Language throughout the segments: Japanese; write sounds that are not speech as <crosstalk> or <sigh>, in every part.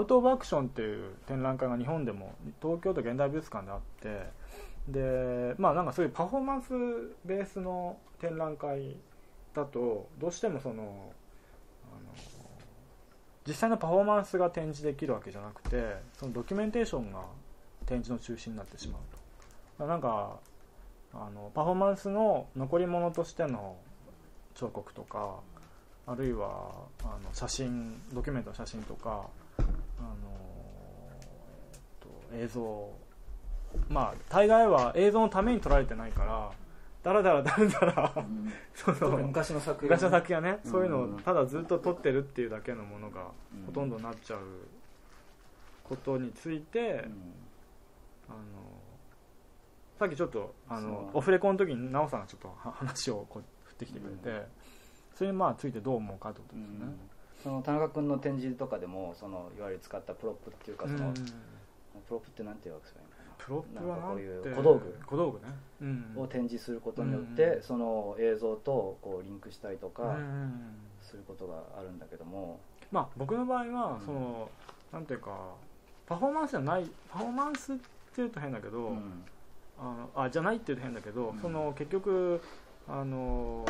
ウト・オブ・アクションっていう展覧会が日本でも東京都現代美術館であってでまあなんかそういうパフォーマンスベースの展覧会だとどうしてもその実際のパフォーマンスが展示できるわけじゃなくてそのドキュメンテーションが展示の中心になってしまうと。なんかあのパフォーマンスの残り物としての彫刻とかあるいはあの写真ドキュメントの写真とかあの、えっと、映像。まあ大概は映像のために撮られてないからだらだらだらだら、うん。そ特にの昔の作品。昔の作品はね、うん。そういうのをただずっと撮ってるっていうだけのものがうん。ほとんどなっちゃうことについて、うん。あのさっきちょっとあのオフレコの時に奈緒さんがちょっとは話をこう振ってきてくれて、それにまあついてどう思うかってことですね。その田中君の展示とかでもそのいわゆる使った prop っていうかその、うん prop ってなんていうわけですかね。 prop はなんかこういう小道具小道具ね、うん。を展示することによって、うんその映像とこうリンクしたりとうかんすることがあるんだけども、まあ僕の場合はうん。その、なんていうかパフォーマンスじゃないパフォーマンスっていうと変だけど、うん。あのあじゃないっていうと変だけど、うん。その結局あの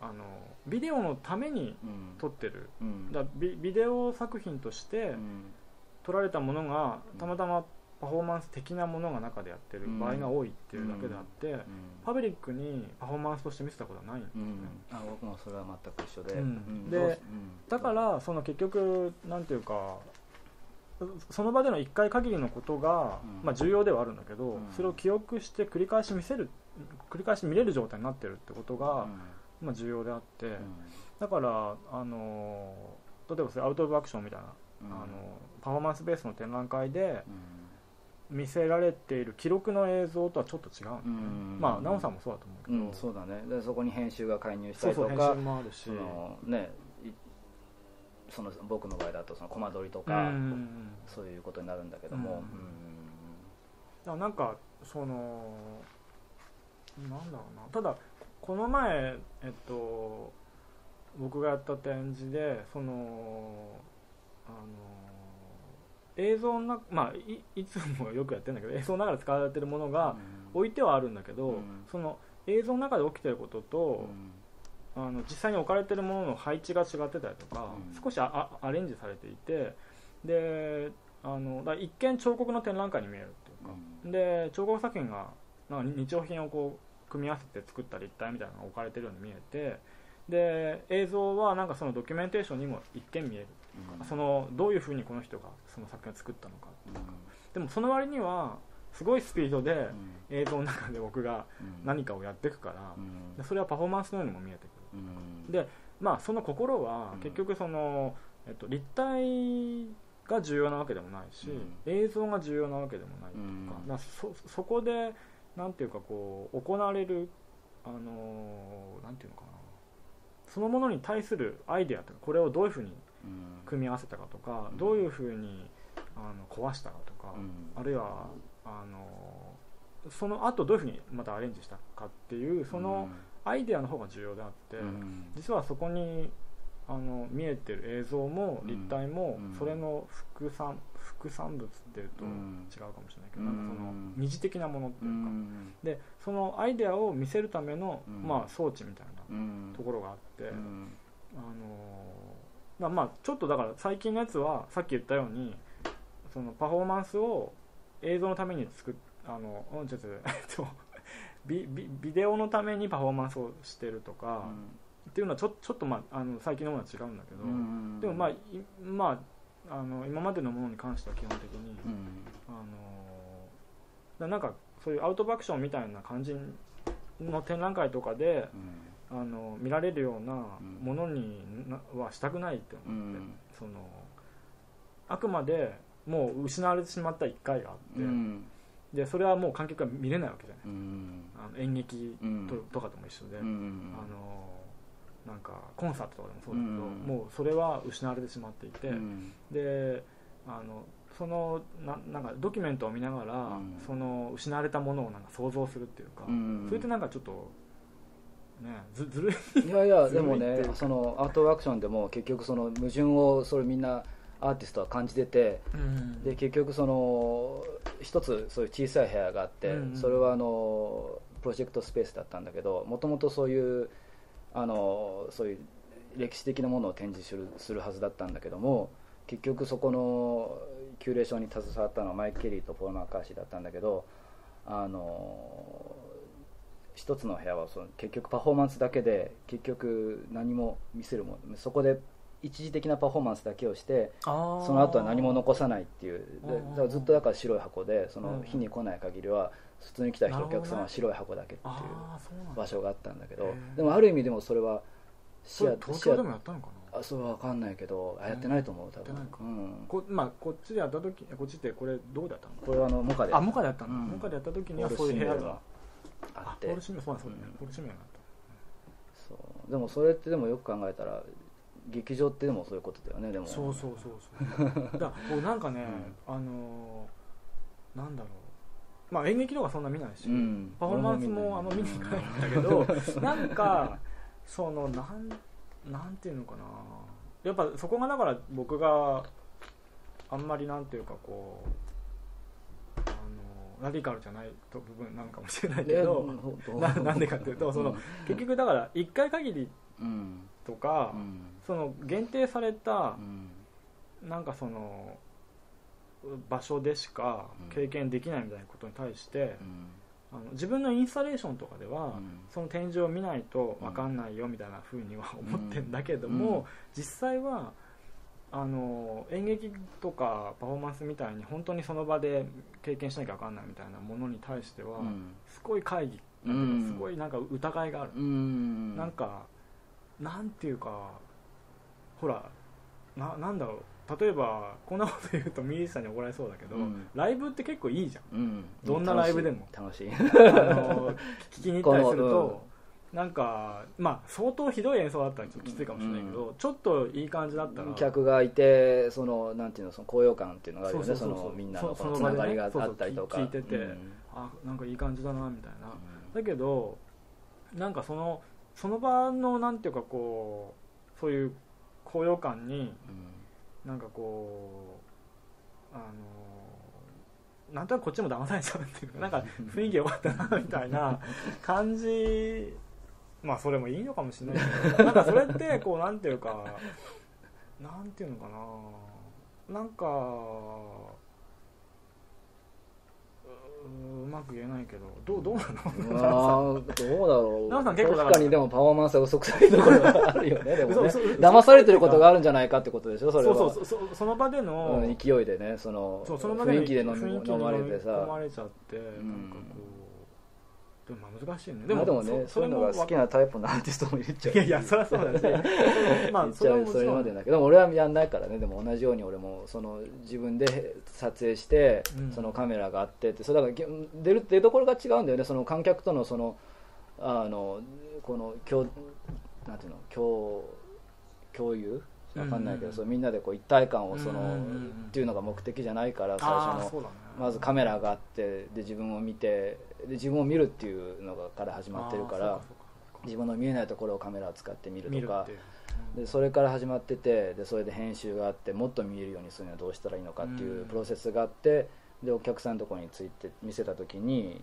あのビデオのためにうん。撮ってる。うん。だビビデオ作品としてうん。撮られたものがうん。たまたまパフォーマンス的なものが中でやってる場合が多いっていうだけであって、パブリックにパフォーマンスとして見せたことはない。んですよね、うん。あ僕もそれは全く一緒で、うん。うん。でだからその結局なんていうかその場での1回限りのことが、うん。まあ、重要ではあるんだけど、うん。それを記憶して繰り返し見せる繰り返し見れる状態になってるってことうん。が、まあ、重要であって、うん。だからあの例えばそれアウト・オブ・アクションみたいな、うん。あのパフォーマンスベースの展覧会でうん。見せられている記録の映像とはちょっと違うね、うん。まあ奈緒さんもそうだと思うけど、うん、そうだね。でそこに編集が介入したそうそう編りとか集もあるし。そのねいその僕の場合だとそのコマ撮りとうか、ん。そういうことになるんだけども、うん。なんかそのなんだろうな。ただこの前えっと僕がやった展示でそのあの映像なまあいいつもよくやってるんだけど映像の中で使われてるものが置いてはあるんだけど、うん。その映像の中で起きてることと、あの実際に置かれてるものの配置が違ってたりとか、うん。少しアレンジされていてであのだ一見彫刻の展覧会に見えるっていうか、で彫刻作品がなんか日用品をこう組み合わせて作った立体みたいなのが置かれてるように見えてで映像はなんかそのドキュメンテーションにも一見見える、そのどういうふうにこの人がその作品を作ったのか。でもその割にはすごいスピードで映像の中で僕が何かをやっていくから、でそれはパフォーマンスのようにも見えてくる。でまあその心はうん。結局その、えっと、立体が重要なわけでもないし、うん。映像が重要なわけでもないとか,、うん。だかそこでなんていうかこう行われるあのーなんていうのかな。そのものに対するアイデアとかこれをどういうふうに組み合わせたかとか、うん。どういうふうにあの壊したかとか、あるいはあのその後どういうふうにまたアレンジしたかっていうそのアイデアの方が重要であって、実はそこにあの見えてる映像もうん立体もうんそれの副産副産物っていうとうん。違うかもしれないけど、うんなんかその二次的なものってういうか、ん。でそのアイデアを見せるための、うん。まあ、装置みたいなうん。ところがあって、うん。あのだまあちょっとだから最近のやつはさっき言ったようにそのパフォーマンスを映像のために作っあのうんちょっとえっと <laughs> ビビビデオのためにパフォーマンスをしてるとか、っていうのはちょちょっと、まあ、あの最近のものは違うんだけど、うん。でもまあ、いまあ、あの今までのものに関しては基本的に、うん。あのだなんかそういうアウトバクションみたいな感じの展覧会とかであの見られるようなものになはしたくないって思って、うん。そのあくまでもう失われてしまった一回があって、うん。でそれはもう観客が見れないわけじゃない、うん。あの演劇うん。ととかとも一緒で、うん。あのなんかコンサートとかでもそうだけど、うん。もうそれは失われてしまっていて、うん。であのそのななんかドキュメントを見ながら、うん。その失われたものをなんか想像するっていうか、うん。それってなんかちょっとねずずるい。いやいやず <laughs> でもねそのアートアクションでも結局その矛盾をそれみんなアーティストは感じててで結局その一つそういう小さい部屋があって、うんうん。それはあのプロジェクトスペースだったんだけどもともとそういうあのそういう歴史的なものを展示するするはずだったんだけども結局そこのキュレーションに携わったのはマイク・ケリーとポール・マッカーシーだったんだけどあの一つの部屋はその結局パフォーマンスだけで結局何も見せるものそこで一時的なパフォーマンスだけをしてそその後は何も残さないっていう。ずっとだから白い箱でそうんの日に来ない限りは普通に来た人お客さんは白い箱だけっていう場所があったんだけどでもある意味でもそれは視野それ東京でもやったのかな？あそれは分かんないけどあやってないと思う多分。ん。こ,、まあ、こっちでやった時こっちってこれどこでやったの？これはあのモカであモカでやったんだ、うん。モカでやった時にはそういう部屋があって。ポールシメそうだそうだ。ね、うん。ポールシメがあっそう。でもそれってでもよく考えたら劇場ってでもそういうことだよねでも。たそうそうそうそう。<laughs> だから僕なんかね、あのーなんだろうまあ演劇とかそんな見ないし、うん。パフォーマンスもあんま見に行かないんだけどなんかそのなんなんていうのかな。やっぱそこがだから僕があんまりなんていうかこうあのラディカルじゃないと部分なのかもしれないけど、ななんでかっていうとその結局だから1回限りうん。とか、うん。その限定されたうん。なんかその場所でしか経験できないみたいなことに対して、うん。あの自分のインスタレーションとかでは、うん。その展示を見ないと分かんないよみたいな風には思ってんだけども、うん。実際はあの演劇とかパフォーマンスみたいに本当にその場で経験しなきゃ分かんないみたいなものに対しては、うん。すごい会議うん。すごいなんか疑いがある、うん。なんかなんていうかほらななんだろう例えばこんなこと言うとミュージシャンに怒られそうだけど、うん。ライブって結構いいじゃん。うん。どんなライブでも。楽しい。あの聞きに行ったりする <laughs> このと、なんかまあ相当ひどい演奏だったらちょっときついかもしれないけど、ちょっといい感じだったら。客がいてそのなんていうのその高揚感っていうのがあるよね。そのみんなのそこのつながりがあったりとか。そうそう聞いててうん。あなんかいい感じだなみたいな、だけどなんかそのその場のなんていうかこうそういう高揚感になんかこうあのなんとなくこっちも騙されちゃうっていうか <laughs> なんか雰囲気良かったなみたいな <laughs> 感じまあそれもいいのかもしれないけど <laughs> なんかそれってこうなんていうかなんていうのかななんかううまく言えないけどどうどうなの？どうだろう。さん結構確かにでもパフォーマンスが嘘くさいところがあるよねでもね。嘘嘘騙されてることがあるんじゃないかってことでしょそれは。そうそうそうそその場での、うん勢いでねそのそうその場で雰囲気で飲み雰囲気に飲まれてさ。込まれちゃって、んなんかこうでもまあ難しいね。でもでもねそういうのが好きなタイプのアーティストもいるっちゃう。いやいやそりゃそうだしまあ <laughs> 言っちゃうそれまでだけど俺はやんないからね。でも同じように俺もその自分で撮影して、うん。そのカメラがあってって。それだからげ出る出どころが違うんだよね。その観客とのそのあのこの共なんていうの？共共有？わかんないけど、うん。そうみんなでこう一体感をその、うんっていうのが目的じゃないから最あ初の。ね。まずカメラがあってで自分を見てで自分を見るっていうのがから始まってるから自分の見えないところをカメラを使って見るとかでそれから始まっててでそれで編集があってもっと見えるようにするにはどうしたらいいのかっていうプロセスがあってでお客さんのところについて見せた時に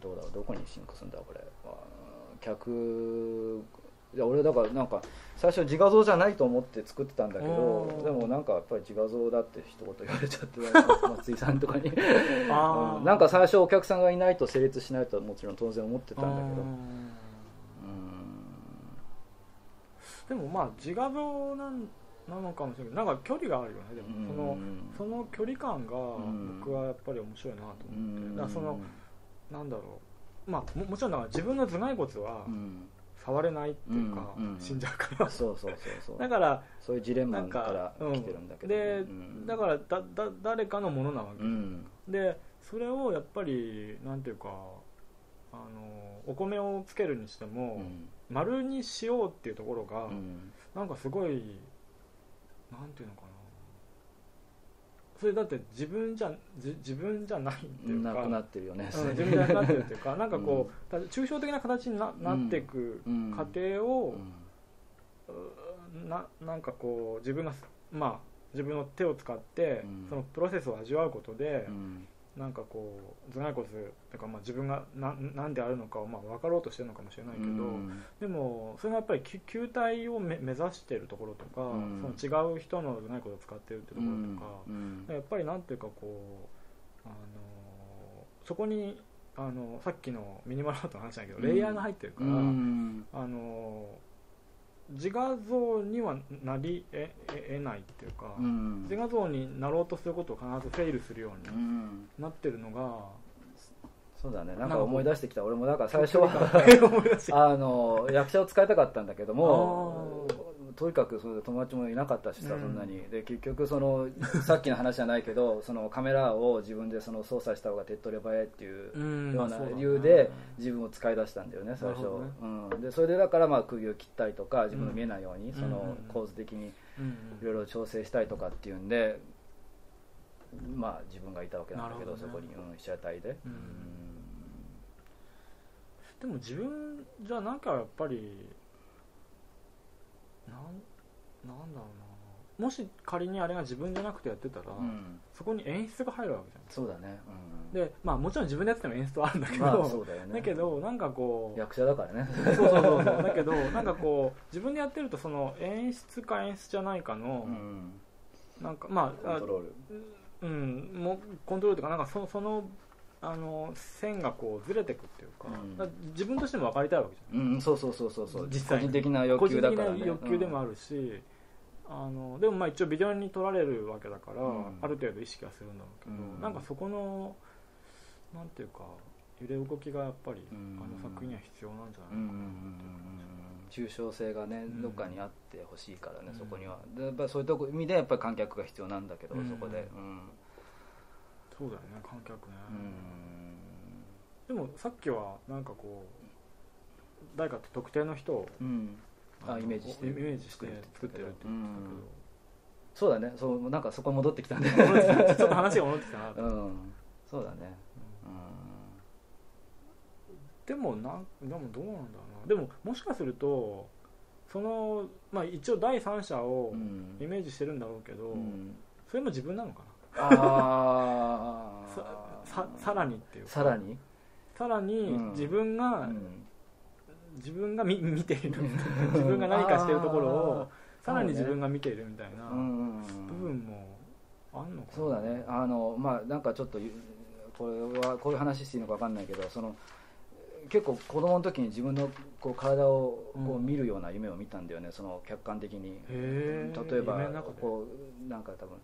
どうだろうどこにシンクするんだこれ。客いや俺だからなんか最初自画像じゃないと思って作ってたんだけどうん。でもなんかやっぱり自画像だって一言言われちゃって <laughs> 松井さんとかに。<laughs> うん。なんか最初お客さんがいないと成立しないとはもちろん当然思ってたんだけど。でもまあ自画像なんなのかもしれない。なんか距離があるよねでも、そのその距離感がん。僕はやっぱり面白いなとう思って、ん。だからそのなんだろう。まあももちろんだから自分の頭蓋骨はうん触れないっていうか、うんうん。死んじゃうから。そうそうそうそう。だからそういうジレンマかからうん。来てるんだけど、で、うん。だからだだ誰かのものなわけ、うん。でそれをやっぱりなんていうかあのお米をつけるにしてうも、ん。丸にしようっていうところが、うん。なんかすごいなんていうのかそれだって自分じゃじ自分じゃないっていうか。なくなってるよね、うん自分じゃなくなってるっていうか。なんかこう、ただ抽象的な形にななっていくうん。過程をう、ん。ななんかこう自分がまあ自分の手を使って、うん。そのプロセスを味わうことでう、んなんかこう頭蓋骨とかまあ自分がななんであるのかをまあ分かろうとしてるのかもしれないけど、うん。でもそれがやっぱり球球体をめ目指してるところとか、うん。その違う人の頭蓋骨を使ってるってところとか、うん。やっぱりなんていうかこうあのそこにあのさっきのミニマルアートの話だけど、レイヤーが入ってるから、うん。あの自画像にはなりええ得ないっていうか、うん。自画像になろうとすることを必ずフェイルするよううにん。なってるのが、そうだね。なんかか思い出してきた。俺もだから最初は <laughs> あの役者を使いたかったんだけどもあとにかくその友達もいなかったしさ、うん。そんなに。で結局そのさっきの話じゃないけど <laughs> そのカメラを自分でその操作した方が手っ取り早いっていううんような理由で自分を使い出したんだよね最初、ねうん、でそれでだからまあ釘を切ったりとか自分の見えないように、その構図的にうんいろいろ調整したりとかっていうんでまあ自分がいたわけなんだけどね。そこに、うん、被写体で、うん。でも自分じゃなんかやっぱりなんなんだろうなもし仮にあれが自分じゃなくてやってたら、うん。うんそこに演出が入るわけじゃそうだね、うん、ん。でまあもちろん自分でやってても演出はあるんだけど、まあだよね。だけどなんかこう役者だからね。そうそうそうそう。<laughs> だけどなんかこう自分でやってるとその演出か演出じゃないかの、うんなんかまあコントロール。うんもうコントロールというかなんかそそのあの線がこうずれてくっていうか,、うん。自分としても分かりたいわけじゃん。うんそうそうそうそうそう。実際に。個人的な欲求だからね。欲求でもあるし、あのでもまあ一応ビデオに撮られるわけだから、うん。ある程度意識はするんだろうけど、うん。なんかそこのなんていうか揺れ動きがやっぱり、うん。あの作品には必要なんじゃないかなっていう抽象性がねん。どっかにあってほしいからね、うん。そこには。でやっぱりそういうとこ意味でやっぱり観客が必要なんだけど、うん。そこで。うん、そうだよね観客ね、うん。でもさっきはなんかこう誰かって特定の人をうんあのイメージして。イメージして作ってるって言ってそうだね。そうなんかそこに戻ってきたんでちょっと話が戻ってきたなと、うん。そうだね。でもなんでもどうなんだろうな。でももしかするとその、まあ、一応第三者をうん。イメージしてるんだろうけど、うん。それも自分なのかあな。あ <laughs> さささらにっていうか。さらに、さらにうん。自分が、うん自分が見見ている <laughs> 自分が何かしてるところをあさらに自分が見ているみたいな。部分もあんのかな。そうだね。あのまあなんかちょっとゆこれはこういう話していいのか分かんないけどその結構子供の時に自分のこう体をこううん。見るような夢を見たんだよね、その客観的に。例えばこうなんか多分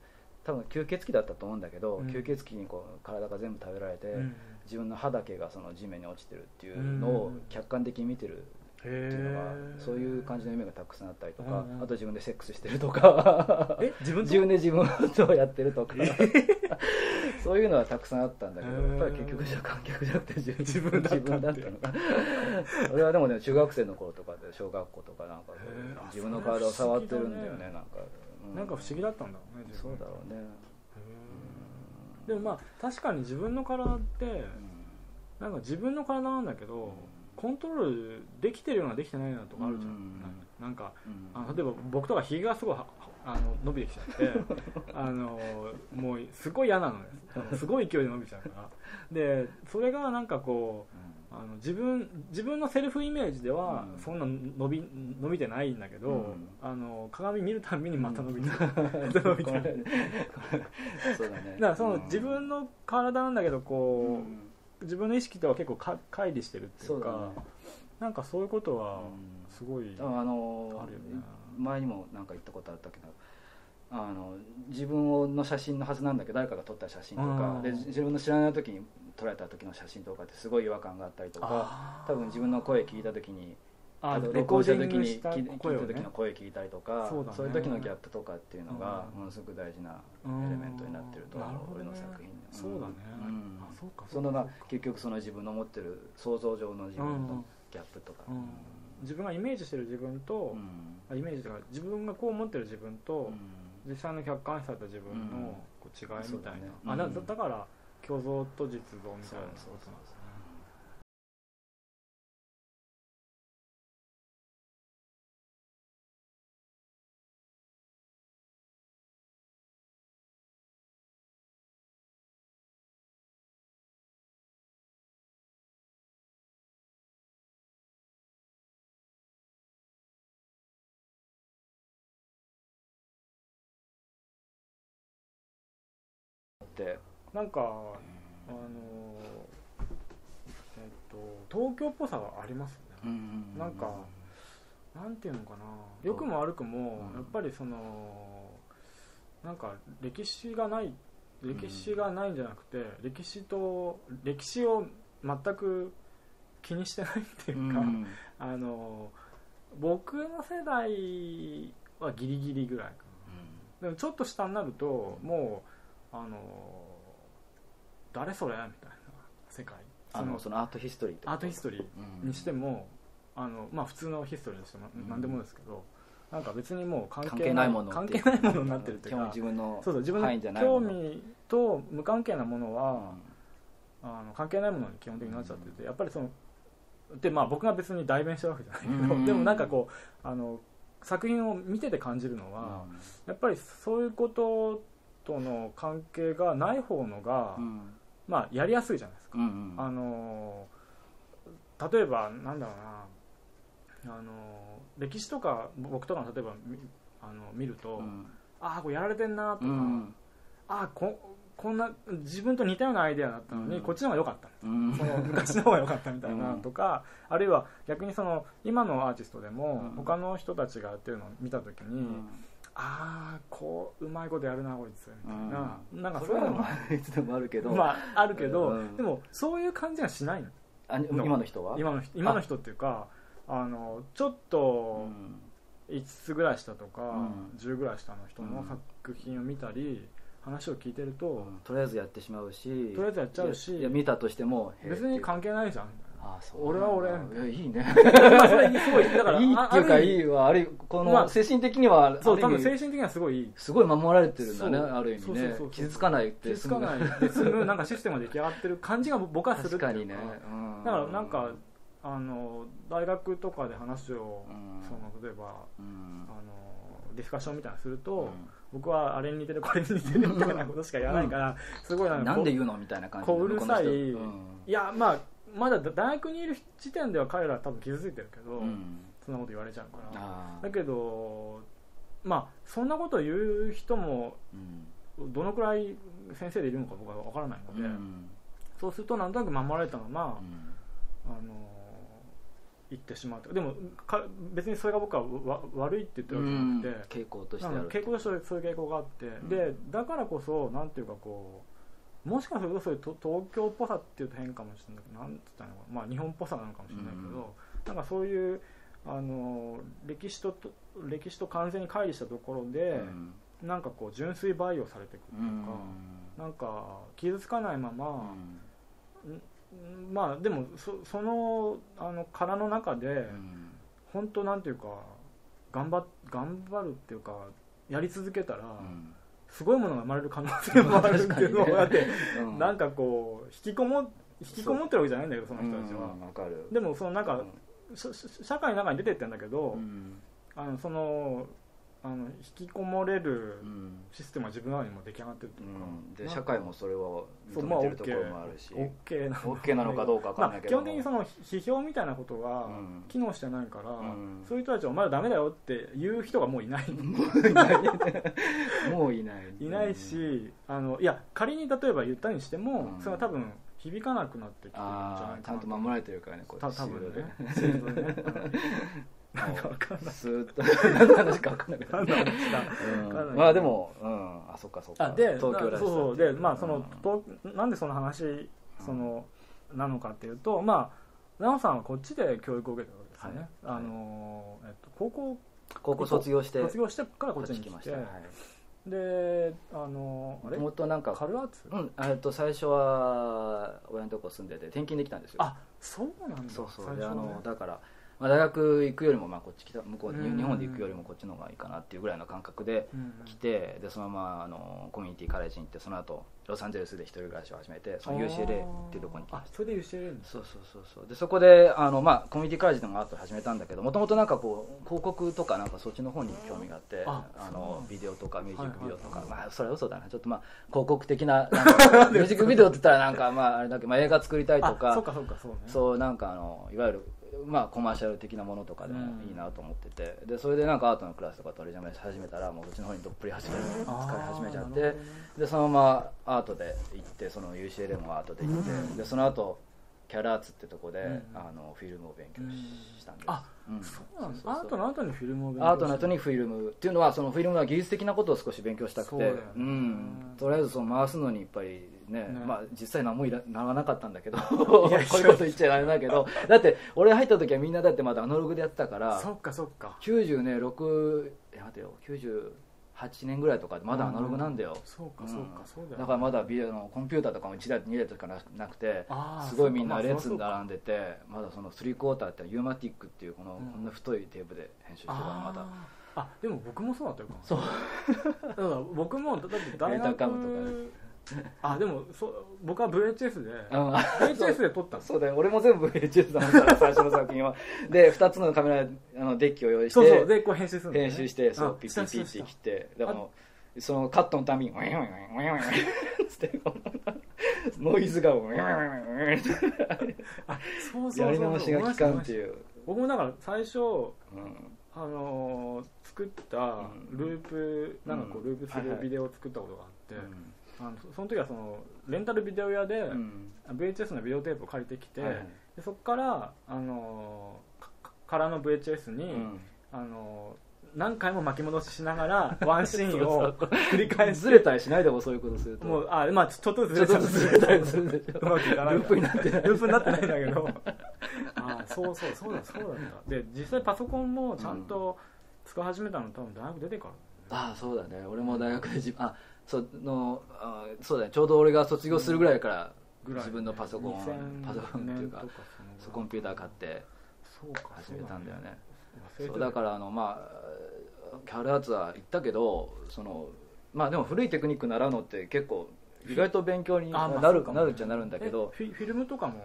多分吸血鬼だったと思うんだけど、うん。吸血鬼にこう体が全部食べられて、うん自分の歯だけがその地面に落ちてるっていうのをうん。客観的に見てるっていうのが、そういう感じの夢がたくさんあったりとか、あと自分でセックスしてるとか。え自分と？自分で自分とやってるとか。<laughs> そういうのはたくさんあったんだけどやっぱり結局じゃあ観客じゃなくて自分自分だったのか。俺はでもね中学生の頃とかで小学校とかなんか自分の体を触ってるんだよねね。なんか、うなんか不思議だったんだろうねそうだろうねでもまあ確かに自分の体ってなんか自分の体なんだけどコントロールできてるようなできてないようなとこあるじゃん、うん。なんかうん。あの例えば僕とかひげがすごいはあの伸びてきちゃって <laughs> あのもうすごい嫌なのよ。すごい勢いで伸びちゃうから。でそれがなんかこうあの自分自分のセルフイメージではうん。そんな伸び伸びてないんだけど、うん。あの鏡見るたびにまた伸びてる、<laughs> また伸びてるこれそうだね。だからそのうん。自分の体なんだけどこう、うん。自分の意識とは結構か乖離してるっていうかそうだね。なんかそういうことはうん。すごい、あのあるよね。前にもなんか言ったことあったけどあの自分の写真のはずなんだけど誰かが撮った写真とかうん。で自分の知らない時に撮られた時の写真とかってすごい違和感があったりとか多分自分の声聞いた時にあとレコーディン録音グした時に聞い声をね。聞いた時の声聞いたりとかそうだね。いう時のギャップとかっていうのがうん。ものすごく大事なうんエレメントになってると俺の作品にそうだね、うん。あそうかそのが結局その自分の持ってる想像上の自分うん。のギャップとか。うん。自分がイメージしてる自分とイメージとか自分がこう思ってる自分と、うん実際の客観視された自分のこう違いみたいな、そうだね。あだうん。だから虚像と実像みたいなことなんですねって。なんかあのえっと東京っぽさはありますよね、なんかなんていうのかな。良くも悪くもうん。やっぱりそのなんか歴史がない歴史がないんじゃなくて歴史と歴史を全く気にしてないっていうか、うん。<laughs> あの僕の世代はギリギリぐらいかな。でもちょっと下になるともうあの誰それ？みたいな世界。あのそのアートヒストリーアートヒストリーにしても、あのまあ、普通のヒストリーにしてもうん。何でもですけど、なんか別にもう関関係ないいもの関係ないものになってるっていうか自分のそうそう自分範囲じゃのないもの。興味と無関係なものうは、ん。あの関係ないものに基本的になっちゃってて、やっぱりそのでまあ僕が別に代弁してるわけじゃないけど、うん。でもなんかこうあの作品を見てて感じるのは、やっぱりそういうこととの関係がない方のが、うん。まあやりやすいじゃないですか、うんうんあの例えばなんだろうな。あの歴史とか僕とかの例えばみあの見ると、うん。ああこれやられてんなとか、うんああここんな自分と似たようなアイデアだったのに、うん。こっちの方が良かったうん。その昔の方が良かったみたいなうん。とか、あるいは逆にその今のアーティストでもうん。他の人たちがやってるのを見た時に、うんああこううまいことやるなこいつみたいな、うん。なんかそそういうのもいつでもあるけど。まああるけど、うん。でもそういう感じがしないの。あ今の人は？今の人今の人っていうかあのちょっうとん。5つぐらい下とか、うん。10ぐらい下の人の作品を見たり話を聞いてると、とりあえずやってしまうし。とりあえずやっちゃうし。いや見たとしても別に関係ないじゃんあそう。俺は俺いやいいね。まあそれすごいだからいいっていうかいいわあるこまあの精神的にはそう多分精神的にはすごいすごい守られてるんだねある意味ね。傷つかないって気づかないで済むなんかシステムが出来上がってる感じが僕はする確かにね。うん。だからなんかあの大学とかで話を、うん。その例えばうん。あのディスカッションみたいなのすると、うん。僕はあれに似てるこれに似てるみたいなことしか言わないから、すごいなんで言うのみたいな感じでこううるさい。いやまあまだ大学にいる時点では彼らは多分傷ついてるけど、うん。そんなこと言われちゃうから。だけどまあそんなこと言う人もうん。どのくらい先生でいるのか僕は分からないので、うん。そうするとなんとなく守られたまま、うん。あの言ってしまうと。でもか別にそれが僕はわ悪いって言ってるわけじゃなくて、傾向として傾向としてそういう傾向があって、ん。でだからこそなんていうかこうもしかするとそういうと東京っぽさっていうと変かもしれない。けどなんて言ったのかな。まあ日本っぽさなのかもしれないけど、なんかそういうあの歴史とと歴史と完全に乖離したところで、うん。なんかこう純粋培養されていくっていうか、なんか傷つかないまま、んまあでもそそのあの殻の中で、うん。本当なんていうか頑張っ頑張るっていうかやり続けたら、うんすごいものが生まれる可能性もあるけど、<laughs> だってうん。なんかこう引きこも引きこもってるわけじゃないんだけどその人たちは、でもそのなんか、社会の中に出てってんだけど、うん。あのそのあの引きこもれるうん。システムは自分の中にも出来上がってるというか、うん。で社会もそれをそうまあ認めてるところもあるし。OK な OK なのかどうかわかんないけどまあ、基本的にその批評みたいなことがうん。機能してないから、うん。そういう人たちはお前らダメだよって言う人がもういない。<laughs> もういない。<laughs> いないし、あのいや仮に例えば言ったにしても、うん。それは多分響かなくなってきてるんじゃあないかなあちゃんと守られてるからねこうた多分ねなんかわかんない。スーッと何の話か分かんなくなる何の話かん。ないまあでもうん。あそっかそっか。あで東京らしさそうそう。でまあその、うん。東なんでその話そのなのかっていうとまあ奈緒さんはこっちで教育を受けたわけですよね、はい。あのえっと、高校高校卒業して卒業してからこっちに来ましたはい。であのあれ？もとなんかカルアーツ、うん。えっと最初は親のとこ住んでて転勤できたんですよ。あそうなんだ。そうそう。であのだからまあ、大学行くよりもまあこっち来た向こう日本で行くよりもこっちの方がいいかなっていうぐらいの感覚でうん。来てでそのままあのコミュニティカレッジに行ってその後ロサンゼルスで一人暮らしを始めてその UCLA っていうところに来ました。あそれで UCLA にそうそうそうそう。でそこであの、まあ、コミュニティカレッジでもアート始めたんだけどもともとなんかこう広告とかなんかそっちの方に興味があってあのビデオとかミュージックビデオとか、まあそれは嘘だな。ちょっとまあ広告的な <laughs> ミュージックビデオって言ったらなんかまああれだけど、まあ、映画作りたいとあかそうかそうかそうね。そうなんかあのいわゆるまあコマーシャル的なものとかでもいいなと思ってて、でそれでなんかアートのクラスとか取り始め始めたらもうそっちの方にどっぷり始めるあー使い始めちゃって。でそのままアートで行ってその UCLA もアートで行って、うん。でその後キャラアーツってとこで、うん。あのフィルムを勉強したんです、あうん。そうなんだ。そうそうアートの後にフィルムを勉強アートの後にフィルム。っていうのはそのフィルムは技術的なことを少し勉強したくて。そうだよね。ん、とりあえずその回すのにいっぱりね。ね。まあ、実際何もいらならなかったんだけど。<laughs> いこうやいうこと言っちゃあれだけど。だって俺入った時はみんなだってまだアナログでやってたから。そっかそっか。90ね6え待てよ。98年ぐらいとかでまだアナログなんだよ、そうかそうかそうだよね。だからまだビデオのコンピューターとかも1台2台とかななくて。すごいみんな列に並んでて。まだその3クォーターってユーマティックっていうこの、うんこんな太いテープで編集してたのまだ。あでも僕もそうだったよそう。だから僕もだって大学ムあでもそ僕は VHS でう。ん VHS で撮ったの。そうだよ。俺も全部 VHS だもん。から最初の作品は。で2つのカメラあのデッキを用意してそうそう。でこう編集するんだよね。編集してそうあピッピッピッて切ってだからそのカットのたびにウィンウィンウィンウィンウィンつってノイズがウィンウィンウィンウィンってあそうそうそうそうやり直しが効かんっていう僕もだから最初うんあのー作ったうんループ、なんかこうループするビデオを作ったことがあって、あのそその時はそのレンタルビデオ屋で、うん、VHS のビデオテープを借りてきて、でそこから、あの空の VHS に、うん。あのー何回も巻き戻ししながらワンシーンを <laughs> 繰り返ずれたりしないでもそういうことすると。もうあまあちょっとずつちょっとずつずれたりするでしょ。うまくいかないループになってない。ループになってないんだけど。<laughs> あそうそうそうだそうだった。で実際パソコンもちゃんと使い始めたの多分大学出てからああそうだね。俺も大学で自あそのあそうだねちょうど俺が卒業するぐらいから自分のパソコン2000パソコンっていうかそコンピューター買ってそうか。始めたんだよね。そうだからあのまあキャルアーツは行ったけどそのまあでも古いテクニック習うのって結構意外と勉強になる,、なるっちゃなるんだけどえフィルムとかもうん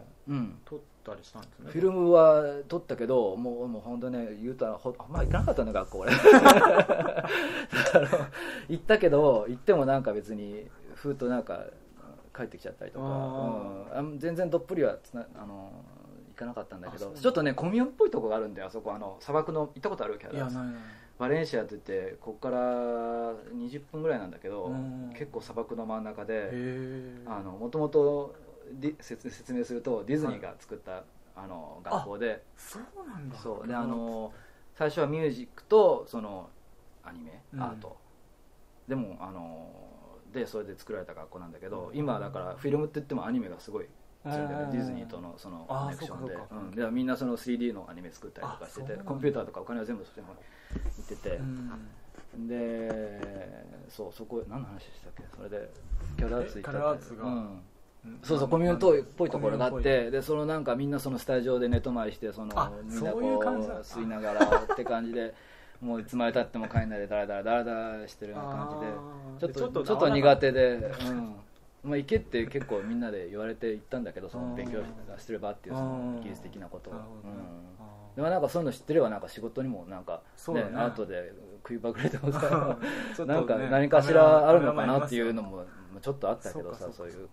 撮ったりしたんですね。フィルムは撮ったけどもうもう本当ね言うたらほあんま行かなかったんだ学校俺行ったけど行ってもなんか別にふーっとなんか帰ってきちゃったりとか、あうん。全然どっぷりはつなあの行かなかったんだけど。ちょっとねコミューンっぽいとこがあるんだよあそこ。あの砂漠の行ったことあるキャラいやないない。バレンシアって言ってここから20分ぐらいなんだけどうん。結構砂漠の真ん中へでえもともと説説明するとディズニーが作った、あの学校で。そうなんだ。そう。であの最初はミュージックとそのアニメ、うん。アート。でもあのでそれで作られた学校なんだけど、うん。今だからフィルムって言ってもアニメがすごいディズニーとのそのコネクションで。そううん。でみんなその 3D のアニメ作ったりとかしててコンピューターとかお金は全部そっちの方に行ってて、うん。でそうそこ何の話でしたっけ？それでキャラアーツ行ったえキャラアーツが。うんそうそうコミューンっぽい。ところがあってでそのなんかみんなそのスタジオで寝泊まりしてそのあみんなこそういう感じだう吸いながらって感じで <laughs> もういつまでたっても帰んないでダラダラダラダラしてるような感じでちょっとちょっと苦手で、うん。まあ、行けって結構みんなで言われて行ったんだけどその勉強してればっていうその技術的なことを、うん。でもなんかそういうの知ってればなんか仕事にもなんか、ねねアートで食いばくれてもさ <laughs> ねなんか何かしらあるのかなっていうのもちょっとあったけどさそういう